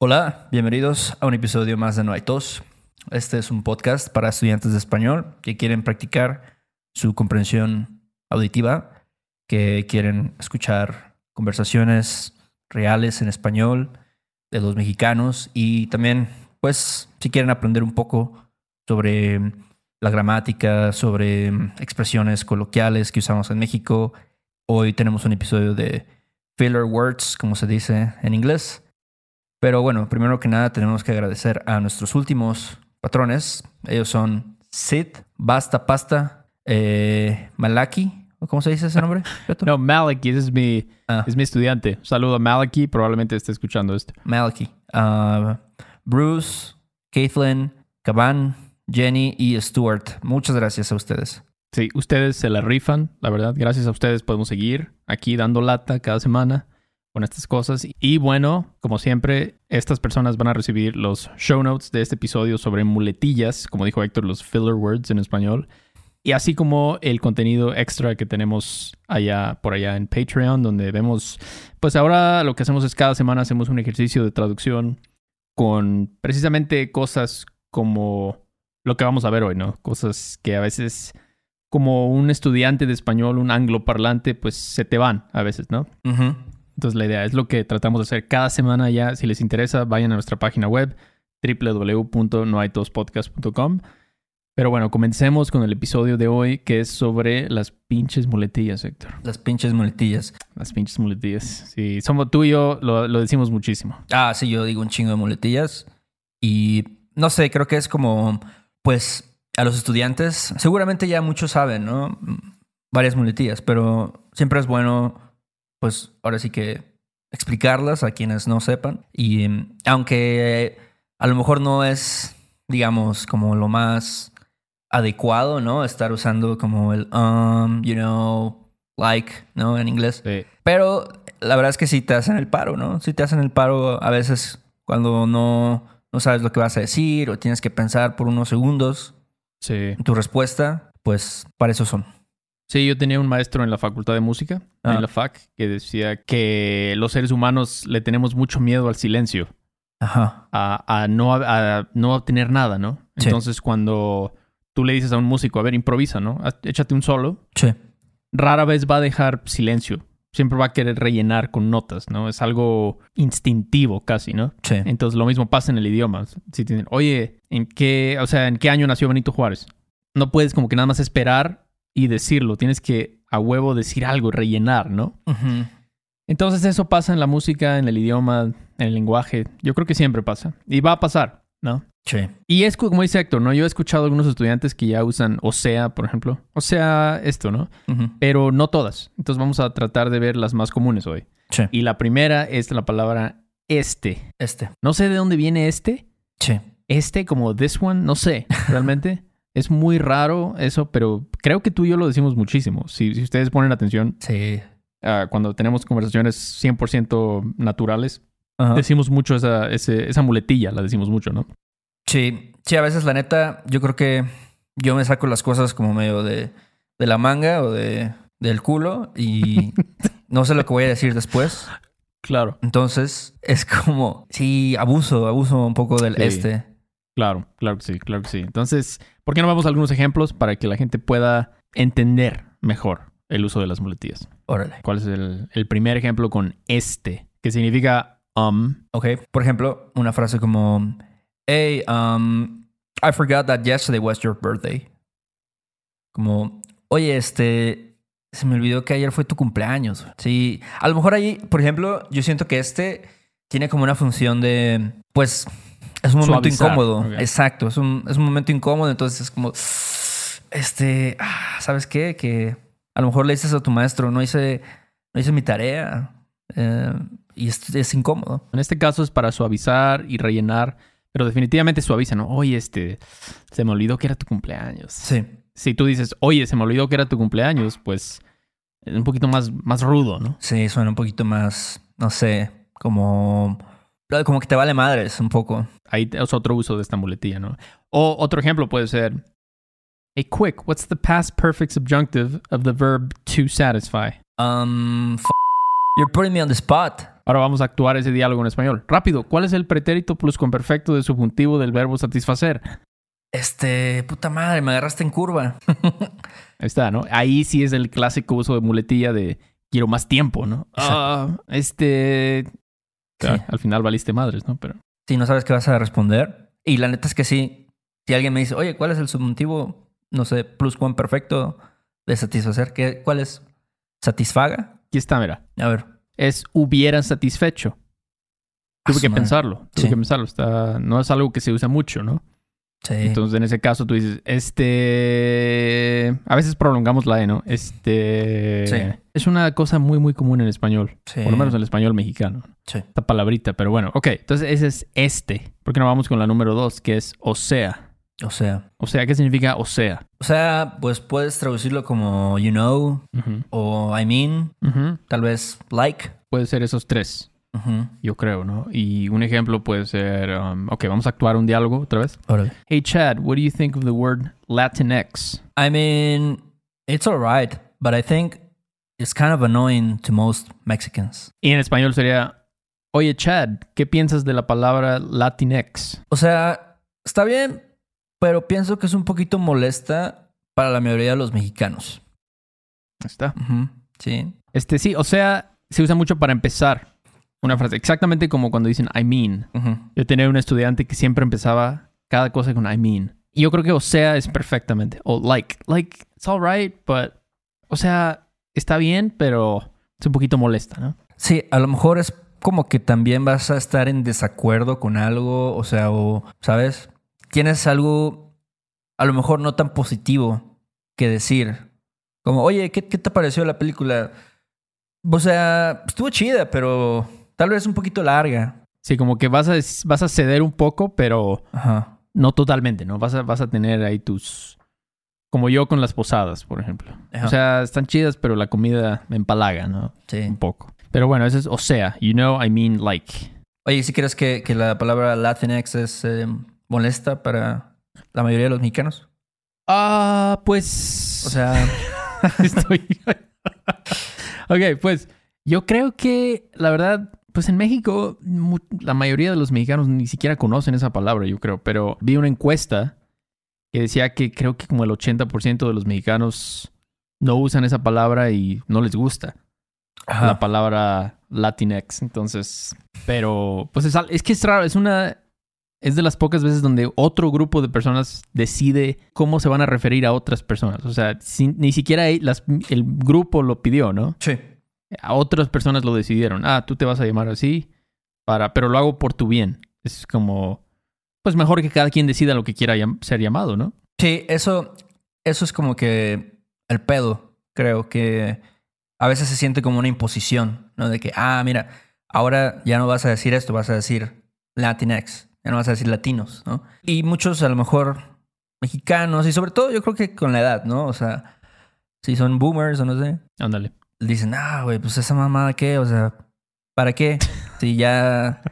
Hola, bienvenidos a un episodio más de No hay tos. Este es un podcast para estudiantes de español que quieren practicar su comprensión auditiva, que quieren escuchar conversaciones reales en español de los mexicanos y también, pues, si quieren aprender un poco sobre la gramática, sobre expresiones coloquiales que usamos en México. Hoy tenemos un episodio de filler words, como se dice en inglés. Pero bueno, primero que nada tenemos que agradecer a nuestros últimos patrones. Ellos son Sid, Basta Pasta, eh, Malaki. ¿Cómo se dice ese nombre? No, Malaki, ese es mi, Ah. es mi estudiante. Saludo a Malaki, probablemente esté escuchando esto. Malaki. Ah, Bruce, Caitlin, Caban, Jenny y Stuart. Muchas gracias a ustedes. Sí, ustedes se la rifan, la verdad. Gracias a ustedes podemos seguir aquí dando lata cada semana con estas cosas. Y bueno, como siempre, estas personas van a recibir los show notes de este episodio sobre muletillas, como dijo Héctor, los filler words en español. Y así como el contenido extra que tenemos allá por allá en Patreon, donde vemos, pues ahora lo que hacemos es cada semana hacemos un ejercicio de traducción con precisamente cosas como lo que vamos a ver hoy, ¿no? Cosas que a veces como un estudiante de español, un angloparlante, pues se te van a veces, ¿no? Ujú. Entonces la idea es lo que tratamos de hacer cada semana ya. Si les interesa, vayan a nuestra página web www.noaitospodcast.com. Pero bueno, comencemos con el episodio de hoy que es sobre las pinches muletillas, Héctor. Las pinches muletillas. Las pinches muletillas. Sí, somos tú y yo lo, lo decimos muchísimo. Ah, sí, yo digo un chingo de muletillas. Y no sé, creo que es como, pues, a los estudiantes, seguramente ya muchos saben, ¿no? Varias muletillas, pero siempre es bueno, pues, ahora sí que explicarlas a quienes no sepan. Y mm, aunque a lo mejor no es, digamos, como lo más adecuado, ¿no? Estar usando como el um, you know, like, ¿no? En inglés. Sí. Pero la verdad es que sí te hacen el paro, ¿no? Sí te hacen el paro a veces cuando no, no sabes lo que vas a decir o tienes que pensar por unos segundos Sí. en tu respuesta, pues para eso son. Sí, yo tenía un maestro en la facultad de música, Ah. en la FAC, que decía que los seres humanos le tenemos mucho miedo al silencio. Ajá. a, a no, a no obtener nada, ¿no? Sí. Entonces, cuando tú le dices a un músico, a ver, improvisa, ¿no? Échate un solo, Sí. rara vez va a dejar silencio. Siempre va a querer rellenar con notas, ¿no? Es algo instintivo casi, ¿no? Sí. Entonces, lo mismo pasa en el idioma. Si dicen, oye, ¿en qué, o sea, ¿en qué año nació Benito Juárez? No puedes como que nada más esperar y decirlo. Tienes que a huevo decir algo, rellenar, ¿no? Entonces eso pasa en la música, en el idioma, en el lenguaje. Yo creo que siempre pasa. Y va a pasar, ¿no? Sí. Y es como dice Héctor, ¿no? Yo he escuchado a algunos estudiantes que ya usan o sea, por ejemplo. O sea, esto, ¿no? Pero no todas. Entonces vamos a tratar de ver las más comunes hoy. Sí. Y la primera es la palabra este. Este. No sé de dónde viene este. Sí. Este como this one, no sé, realmente. es muy raro eso, pero creo que tú y yo lo decimos muchísimo. Si, si ustedes ponen atención, Sí. ah, cuando tenemos conversaciones 100% naturales, Ajá. decimos mucho esa, ese- esa muletilla, la decimos mucho, ¿no? Sí. Sí, a veces la neta, yo creo que yo me saco las cosas como medio de, de la manga o de, del culo y no sé lo que voy a decir después. Claro. Entonces, es como, sí, abuso, abuso un poco del Sí. este. Claro, claro que sí, claro que sí. Entonces, ¿por qué no vamos a algunos ejemplos para que la gente pueda entender mejor el uso de las muletillas? Órale. ¿Cuál es el, el primer ejemplo con este? Que significa um. Ok. Por ejemplo, una frase como, hey, um, I forgot that yesterday was your birthday. Como, oye, este, se me olvidó que ayer fue tu cumpleaños. Sí, a lo mejor ahí, por ejemplo, yo siento que este tiene como una función de, pues, es un momento Suavizar, incómodo. Exacto, es un, es un momento incómodo, entonces es como, este, ah, ¿sabes qué? Que a lo mejor le dices a tu maestro, no hice, no hice mi tarea. eh, y es, es incómodo. En este caso es para suavizar y rellenar, pero definitivamente suaviza, ¿no? Oye, este, se me olvidó que era tu cumpleaños. Sí. Si tú dices, oye, se me olvidó que era tu cumpleaños, pues es un poquito más, más rudo, ¿no? Sí, suena un poquito más, no sé, como, como que te vale madres un poco. Ahí es otro uso de esta muletilla, ¿no? O otro ejemplo puede ser, hey, quick, what's the past perfect subjunctive of the verb to satisfy? Um, f- you're putting me on the spot. Ahora vamos a actuar ese diálogo en español. Rápido, ¿cuál es el pretérito pluscuamperfecto de subjuntivo del verbo satisfacer? Este, puta madre, me agarraste en curva. Ahí está, ¿no? Ahí sí es el clásico uso de muletilla de quiero más tiempo, ¿no? Ah, este... Sí. Al final valiste madres, ¿no? Pero... Si no sabes qué vas a responder. Y la neta es que sí. Si alguien me dice, oye, ¿cuál es el subjuntivo, no sé, perfecto de satisfacer? ¿Qué, ¿Cuál es? ¿Satisfaga? Aquí está, mira. A ver. Es hubiera satisfecho. Tuve que madre. pensarlo. Tuve Sí. que pensarlo. Está... No es algo que se usa mucho, ¿no? Sí. Entonces, en ese caso, tú dices, este... A veces prolongamos la E, ¿no? Este... Sí. Es una cosa muy, muy común en español. Sí. Por lo menos en el español mexicano. Sí. Esta palabrita, pero bueno. Ok, entonces ese es este. ¿Por qué no vamos con la número dos, que es o sea? O sea. O sea, ¿qué significa o sea? O sea, pues puedes traducirlo como you know o I mean, tal vez like. Puede ser esos tres, Yo creo, ¿no? Y un ejemplo puede ser... um, ok, vamos a actuar un diálogo otra vez. Órale. Hey, Chad, what do you think of the word Latinx? I mean, it's alright, but I think it's kind of annoying to most Mexicans. Y en español sería, oye, Chad, ¿qué piensas de la palabra Latinx? O sea, está bien, pero pienso que es un poquito molesta para la mayoría de los mexicanos. Está. Sí. Este sí, o sea, se usa mucho para empezar una frase. Exactamente como cuando dicen I mean. Yo tenía un estudiante que siempre empezaba cada cosa con I mean. Y yo creo que o sea es perfectamente. O like. Like, it's alright, but. O sea, está bien, pero es un poquito molesta, ¿no? Sí, a lo mejor es como que también vas a estar en desacuerdo con algo, o sea, o, ¿sabes? Tienes algo a lo mejor no tan positivo que decir. Como, oye, ¿qué, qué te pareció la película? O sea, estuvo chida, pero tal vez un poquito larga. Sí, como que vas a, vas a ceder un poco, pero Ajá. no totalmente, ¿no? Vas a, vas a tener ahí tus. Como yo con las posadas, por ejemplo. Ajá. O sea, están chidas, pero la comida me empalaga, ¿no? Sí. Un poco. Pero bueno, eso es o sea. You know, I mean, like. Oye, ¿sí crees que, que la palabra Latinx es eh, molesta para la mayoría de los mexicanos? Ah, pues. O sea, Estoy. ok, pues yo creo que la verdad, pues en México, la mayoría de los mexicanos ni siquiera conocen esa palabra, yo creo. Pero vi una encuesta que decía que creo que como el 80% de los mexicanos no usan esa palabra y no les gusta ajá. la palabra Latinx. Entonces, pero pues es, es que es raro, es una. Es de las pocas veces donde otro grupo de personas decide cómo se van a referir a otras personas. O sea, sin- ni siquiera el, las- el grupo lo pidió, ¿no? sí. A otras personas lo decidieron. Ah, tú te vas a llamar así, para, pero lo hago por tu bien. Es como, pues mejor que cada quien decida lo que quiera llam- ser llamado, ¿no? Sí, eso, eso es como que el pedo, creo que a veces se siente como una imposición, ¿no? De que, ah, mira, ahora ya no vas a decir esto, vas a decir Latinx, ya no vas a decir latinos, ¿no? Y muchos a lo mejor mexicanos, y sobre todo yo creo que con la edad, ¿no? O sea, si son boomers o no sé, Ándale. Dicen, ah, güey, pues esa mamada qué, o sea, ¿para qué? Si ya,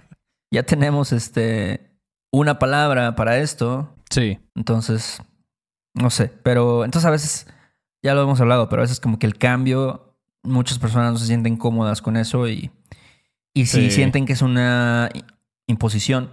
ya tenemos este, una palabra para esto, Sí. entonces, no sé, pero entonces a veces, ya lo hemos hablado, pero a veces como que el cambio, muchas personas no se sienten cómodas con eso y, y si Sí. sienten que es una imposición,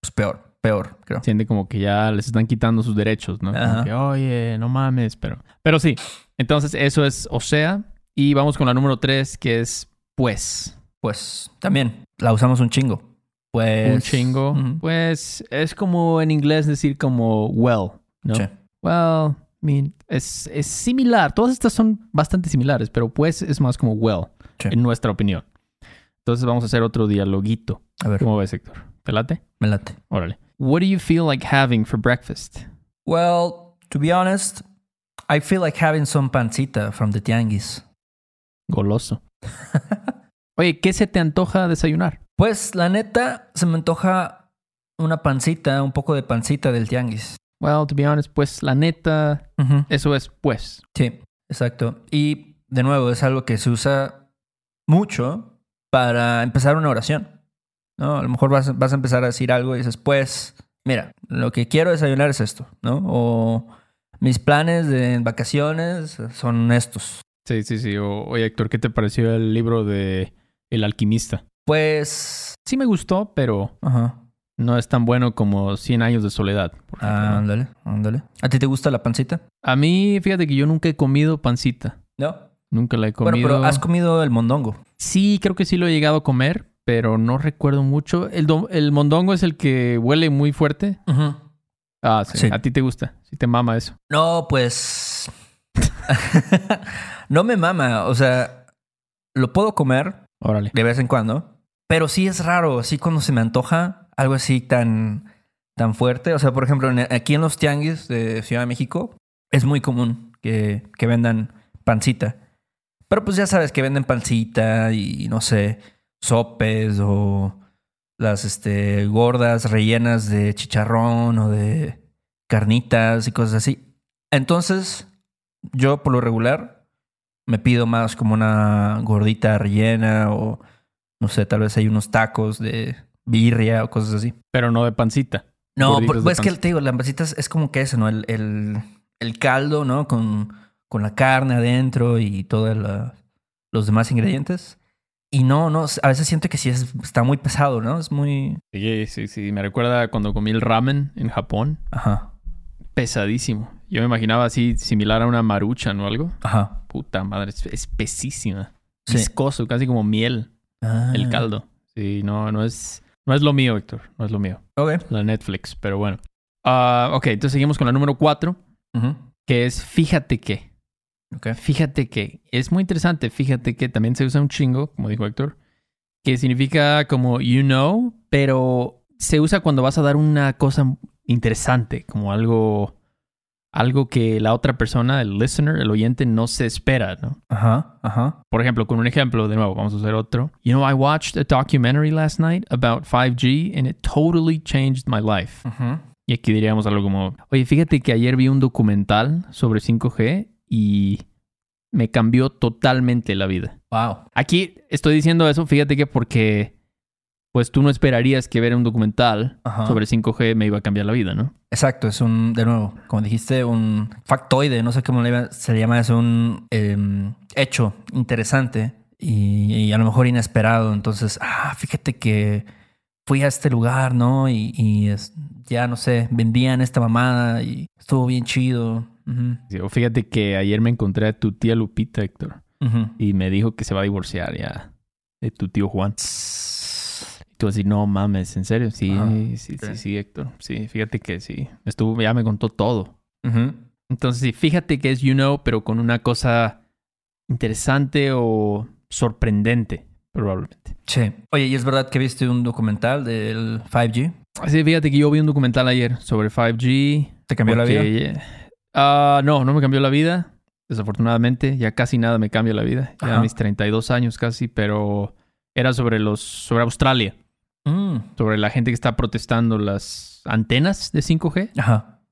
pues peor, peor, creo. Siente como que ya les están quitando sus derechos, ¿no? Como que, oye, no mames, pero... Pero sí, entonces eso es o sea. Y vamos con la número tres, que es pues. Pues también la usamos un chingo. Pues... Un chingo. ujú. Pues es como en inglés decir como well, ¿no? Sí. Well, I mean, es, es similar. Todas estas son bastante similares, pero pues es más como well, Sí. en nuestra opinión. Entonces vamos a hacer otro dialoguito. A ver, ¿Cómo ves, Héctor? ¿Te late? me late. Órale. What do you feel like having for breakfast? Well, to be honest, I feel like having some pancita from the tianguis. Goloso. Oye, ¿qué se te antoja desayunar? Pues la neta, se me antoja una pancita, un poco de pancita del tianguis. Well, to be honest, pues la neta, eso es pues. Sí, exacto. Y de nuevo, es algo que se usa mucho para empezar una oración. ¿no? A lo mejor vas, vas a empezar a decir algo y dices, pues, mira, lo que quiero desayunar es esto, ¿no? O mis planes de vacaciones son estos. Sí, sí, sí. O- oye, Héctor, ¿qué te pareció el libro de El alquimista? Pues. Sí me gustó, pero Ajá. no es tan bueno como 100 años de soledad. por ejemplo, Ah, ándale, ándale. ¿A ti te gusta la pancita? A mí, fíjate que yo nunca he comido pancita. No. Nunca la he comido. Bueno, pero has comido el mondongo. Sí, creo que sí lo he llegado a comer, pero no recuerdo mucho. ¿El, do- el mondongo es el que huele muy fuerte? Ah, sí. Sí. A ti te gusta. Sí te mama eso. No, pues. no me mama. O sea, lo puedo comer Órale. de vez en cuando. Pero sí es raro, así cuando se me antoja algo así tan, tan fuerte. O sea, por ejemplo, aquí en los tianguis de Ciudad de México es muy común que, que vendan pancita. Pero pues ya sabes que venden pancita y no sé, sopes o las este, gordas rellenas de chicharrón o de carnitas y cosas así. Entonces, yo por lo regular me pido más como una gordita rellena o no sé, tal vez hay unos tacos de birria o cosas así. Pero no de pancita. No, por- de pues es que te digo, la pancita es, es como que eso, ¿no? El, el, el caldo, ¿no? Con, con la carne adentro y todos los demás ingredientes. Y no, no, a veces siento que sí es, está muy pesado, ¿no? Es muy... Sí, sí, sí. Me recuerda cuando comí el ramen en Japón. Ajá, Pesadísimo. Yo me imaginaba así similar a una maruchan o algo. ajá. Puta madre, es espesísima. Sí. Viscoso, casi como miel, Ah, el caldo. Sí, no, no es, no es lo mío, Héctor. No es lo mío. Ok. La Netflix, pero bueno. Ah, ok, entonces seguimos con la número cuatro, que es fíjate que. ok. Fíjate que. Es muy interesante, fíjate que también se usa un chingo, como dijo Héctor, que significa como you know, pero se usa cuando vas a dar una cosa interesante, como algo, algo que la otra persona, el listener, el oyente, no se espera, ¿no? Ajá, ajá. Por ejemplo, con un ejemplo, de nuevo, vamos a hacer otro. You know, I watched a documentary last night about 5G and it totally changed my life. Ujú. Y aquí diríamos algo como, oye, fíjate que ayer vi un documental sobre 5G y me cambió totalmente la vida. Wow. Aquí estoy diciendo eso, fíjate que porque, pues tú no esperarías que ver un documental Ajá. sobre 5G me iba a cambiar la vida, ¿no? Exacto, es un, de nuevo, como dijiste, un factoide, no sé cómo le llama- se le llama, es un em, hecho interesante y, y a lo mejor inesperado. Entonces, ah, fíjate que fui a este lugar, ¿no? Y, y es- ya, no sé, vendían esta mamada y estuvo bien chido. O fíjate que ayer me encontré a tu tía Lupita, Héctor, y me dijo que se va a divorciar ya de tu tío Juan. Tú así, no mames, ¿en serio? Sí, sí, sí, sí, Héctor. Sí, fíjate que sí. Estuvo, ya me contó todo. Entonces, sí, fíjate que es you know, pero con una cosa interesante o sorprendente, probablemente. Sí. Oye, ¿y es verdad que viste un documental del 5G? Sí, fíjate que yo vi un documental ayer sobre 5G. ¿Te cambió la vida? Ah, no, no me cambió la vida. Desafortunadamente, ya casi nada me cambia la vida. Ya Ajá. a mis 32 años casi, pero era sobre los sobre Australia, Mm, sobre la gente que está protestando las antenas de 5G Ajá.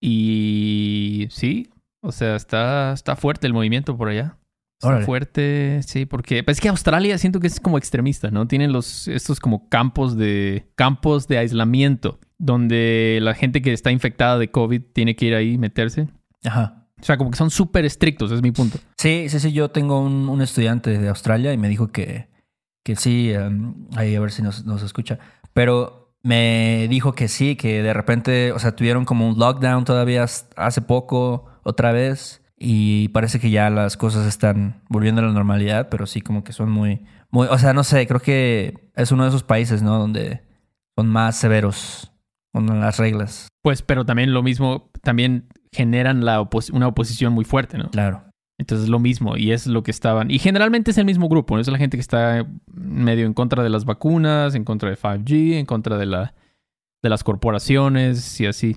y sí, o sea, está está fuerte el movimiento por allá. Está Órale. fuerte, sí, porque pues es que Australia siento que es como extremista, ¿no? Tienen los estos como campos de campos de aislamiento donde la gente que está infectada de COVID tiene que ir ahí y meterse. Ajá. O sea, como que son súper estrictos, es mi punto. Sí, sí, sí. Yo tengo un, un estudiante de Australia y me dijo que, que sí, em, ahí a ver si nos, nos escucha. Pero me dijo que sí, que de repente, o sea, tuvieron como un lockdown todavía hace poco, otra vez. Y parece que ya las cosas están volviendo a la normalidad, pero sí, como que son muy, muy, o sea, no sé, creo que es uno de esos países, ¿no? Donde son más severos con las reglas. Pues, pero también lo mismo, también generan la opos- una oposición muy fuerte, ¿no? Claro. Entonces lo mismo, y es lo que estaban. Y generalmente es el mismo grupo, ¿no? Es la gente que está medio en contra de las vacunas, en contra de 5G, en contra de, la, de las corporaciones y así.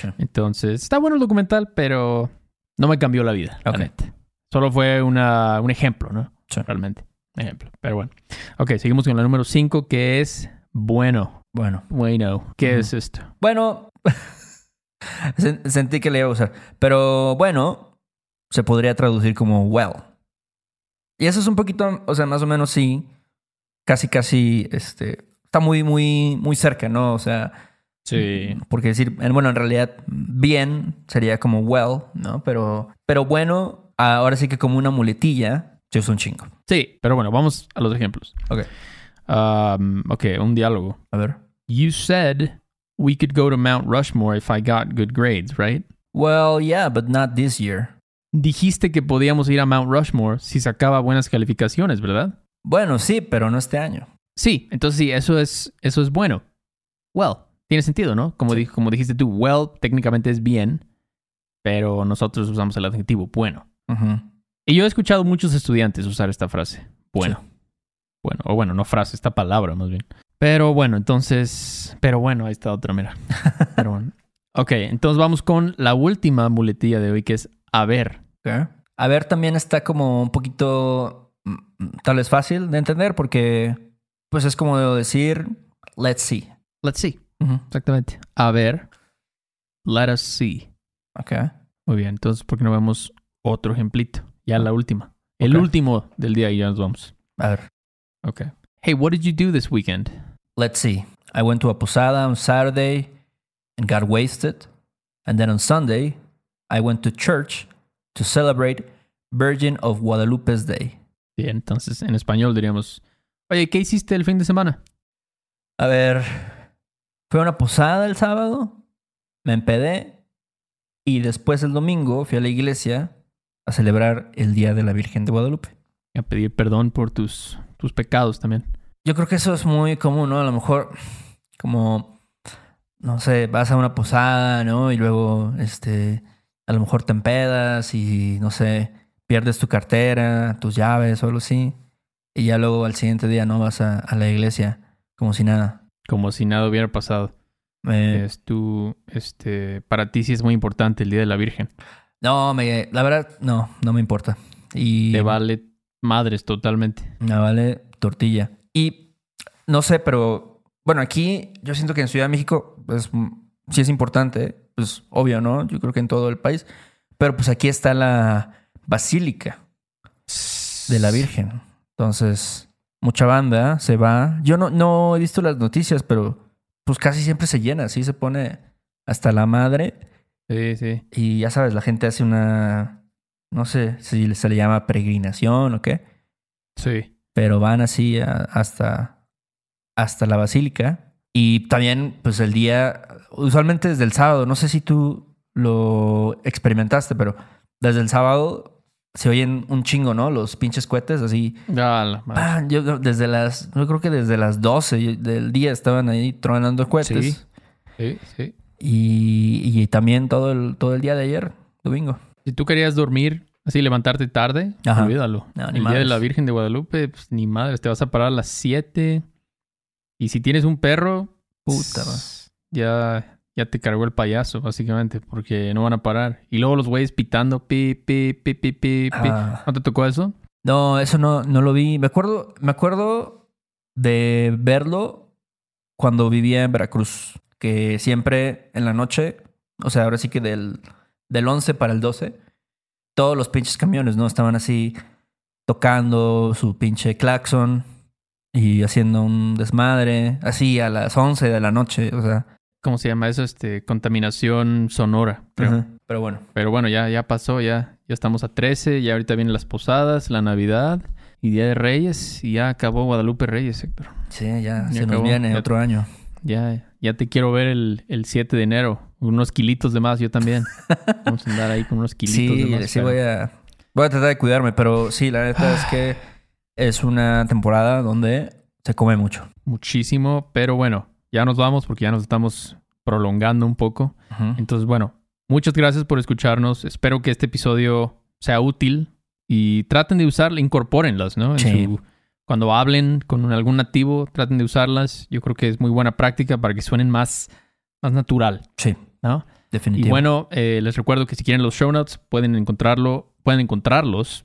Sí. Entonces, está bueno el documental, pero no me cambió la vida, Ok. la neta. Solo fue una, un ejemplo, ¿no? Sí. Realmente. Ejemplo. Pero bueno. Ok, seguimos con la número 5, que es bueno. Bueno. Bueno. ¿Qué es esto? Bueno, sen- sentí que le iba a usar. Pero bueno, se podría traducir como well. Y eso es un poquito, o sea, más o menos sí, casi, casi, este, está muy, muy, muy cerca, ¿no? O sea, Sí. porque decir, bueno, en realidad, bien sería como well, ¿no? Pero, pero bueno, ahora sí que como una muletilla, se usa un chingo. Sí, pero bueno, vamos a los ejemplos. Ok. Um, ok, un diálogo. A ver. You said we could go to Mount Rushmore if I got good grades, right? Well, yeah, but not this year. Dijiste que podíamos ir a Mount Rushmore si sacaba buenas calificaciones, ¿verdad? Bueno, sí, pero no este año. Sí, entonces sí, eso es, eso es bueno. Well, tiene sentido, ¿no? Como, di- como dijiste tú, well técnicamente es bien, pero nosotros usamos el adjetivo bueno. Y yo he escuchado muchos estudiantes usar esta frase. Bueno. Bueno, o bueno, no frase, esta palabra más bien. Pero bueno, entonces. Pero bueno, ahí está otra, mira. Pero bueno. Ok, entonces vamos con la última muletilla de hoy que es a ver. A ver, también está como un poquito, mm, tal vez fácil de entender porque, pues es como decir, let's see. Let's see. Exactamente. A ver. Let us see. Ok. Muy bien, entonces, ¿por qué no vemos otro ejemplito? Ya la última. El último del día y ya nos vamos. A ver, Ok. Hey, what did you do this weekend? let's see. I went to a posada on Saturday and got wasted. And then on Sunday, I went to church to celebrate Virgin of Guadalupe's Day. Bien, entonces en español diríamos, oye, ¿qué hiciste el fin de semana? A ver, fue a una posada el sábado, me empedé y después el domingo fui a la iglesia a celebrar el Día de la Virgen de Guadalupe. A pedir perdón por tus, tus pecados también. Yo creo que eso es muy común, ¿no? A lo mejor como, no sé, vas a una posada, ¿no? Y luego, este, a lo mejor te empedas y, no sé, pierdes tu cartera, tus llaves o algo así. Y ya luego al siguiente día no vas a, a la iglesia como si nada. Como si nada hubiera pasado. Me- Es tu, este, para ti sí es muy importante el Día de la Virgen. No, me, la verdad, no, no me importa. Y Te vale madres totalmente. me vale tortilla. Y no sé, pero bueno, aquí yo siento que en Ciudad de México, pues sí es importante, pues obvio, ¿no? Yo creo que en todo el país. Pero pues aquí está la Basílica de la Virgen. Entonces, mucha banda se va. Yo no, no he visto las noticias, pero pues casi siempre se llena, así se pone hasta la madre. Sí, sí. Y ya sabes, la gente hace una, no sé si se le llama peregrinación o qué, Sí. pero van así a- hasta, hasta la basílica. Y también, pues el día, usualmente desde el sábado, no sé si tú lo experimentaste, pero desde el sábado se oyen un chingo, ¿no? Los pinches cohetes, así. La madre. ¡pam! Yo desde las, yo creo que desde las 12 del día estaban ahí tronando cohetes. Sí, sí. Y, y también todo el, todo el día de ayer, domingo. Si tú querías dormir, así levantarte tarde, Ajá. olvídalo. No, ni el Día de la Virgen de Guadalupe, pues ni madres, te vas a parar a las 7. Y si tienes un perro, Puta, ya, ya te cargó el payaso, básicamente, porque no van a parar. Y luego los güeyes pitando, pi, pi, pi, pi, pi, pi. Ah. ¿No te tocó eso? No, eso no, no lo vi. Me acuerdo, me acuerdo de verlo cuando vivía en Veracruz. Que siempre en la noche, o sea, ahora sí que del, del 11 para el 12, todos los pinches camiones, ¿no? Estaban así tocando su pinche claxon y haciendo un desmadre, así a las 11 de la noche, o sea. ¿Cómo se llama eso? Este, contaminación sonora, creo. Pero bueno, Pero bueno, ya, ya pasó, ya, ya estamos a 13, ya ahorita vienen las posadas, la Navidad y Día de Reyes, y ya acabó Guadalupe Reyes, Héctor. sí, ya, Ya se nos acabó. viene Ya- otro año. Ya, ya te quiero ver el, el 7 de enero. Unos kilitos de más, yo también. Vamos a andar ahí con unos kilitos de Sí, más. sí voy a, voy a tratar de cuidarme, pero sí, la neta es que es una temporada donde se come mucho. Muchísimo, pero bueno, ya nos vamos porque ya nos estamos prolongando un poco. Entonces, bueno, muchas gracias por escucharnos. Espero que este episodio sea útil y traten de usarla, incorpórenlas, ¿no? En Sí. su- cuando hablen con algún nativo, traten de usarlas. Yo creo que es muy buena práctica para que suenen más, más natural, Sí, ¿no? definitivo. Y bueno, eh, les recuerdo que si quieren los show notes, pueden encontrarlo, pueden encontrarlos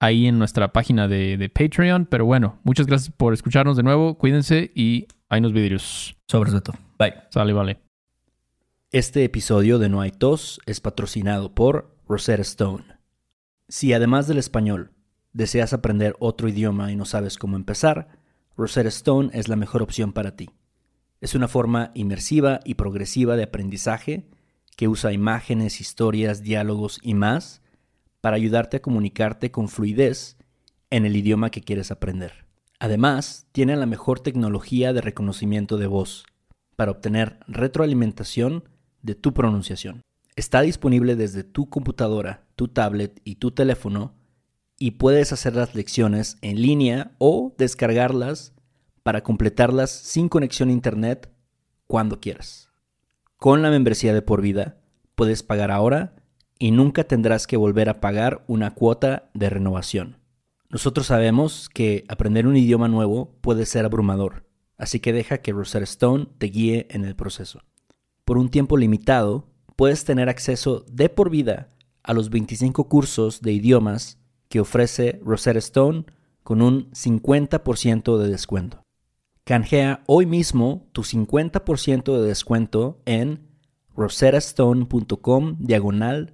ahí en nuestra página de, de Patreon. Pero bueno, muchas gracias por escucharnos de nuevo. Cuídense y hay unos vídeos. Sobre todo. Bye. Sale, vale. Este episodio de No hay tos es patrocinado por Rosetta Stone. Si además del español deseas aprender otro idioma y no sabes cómo empezar, Rosetta Stone es la mejor opción para ti. Es una forma inmersiva y progresiva de aprendizaje que usa imágenes, historias, diálogos y más para ayudarte a comunicarte con fluidez en el idioma que quieres aprender. Además, tiene la mejor tecnología de reconocimiento de voz para obtener retroalimentación de tu pronunciación. Está disponible desde tu computadora, tu tablet y tu teléfono y puedes hacer las lecciones en línea o descargarlas para completarlas sin conexión a internet cuando quieras. Con la membresía de por vida puedes pagar ahora y nunca tendrás que volver a pagar una cuota de renovación. Nosotros sabemos que aprender un idioma nuevo puede ser abrumador, así que deja que Rosetta Stone te guíe en el proceso. Por un tiempo limitado, puedes tener acceso de por vida a los 25 cursos de idiomas que ofrece Rosetta Stone con un 50% de descuento. Canjea hoy mismo tu 50% de descuento en rosettastone.com diagonal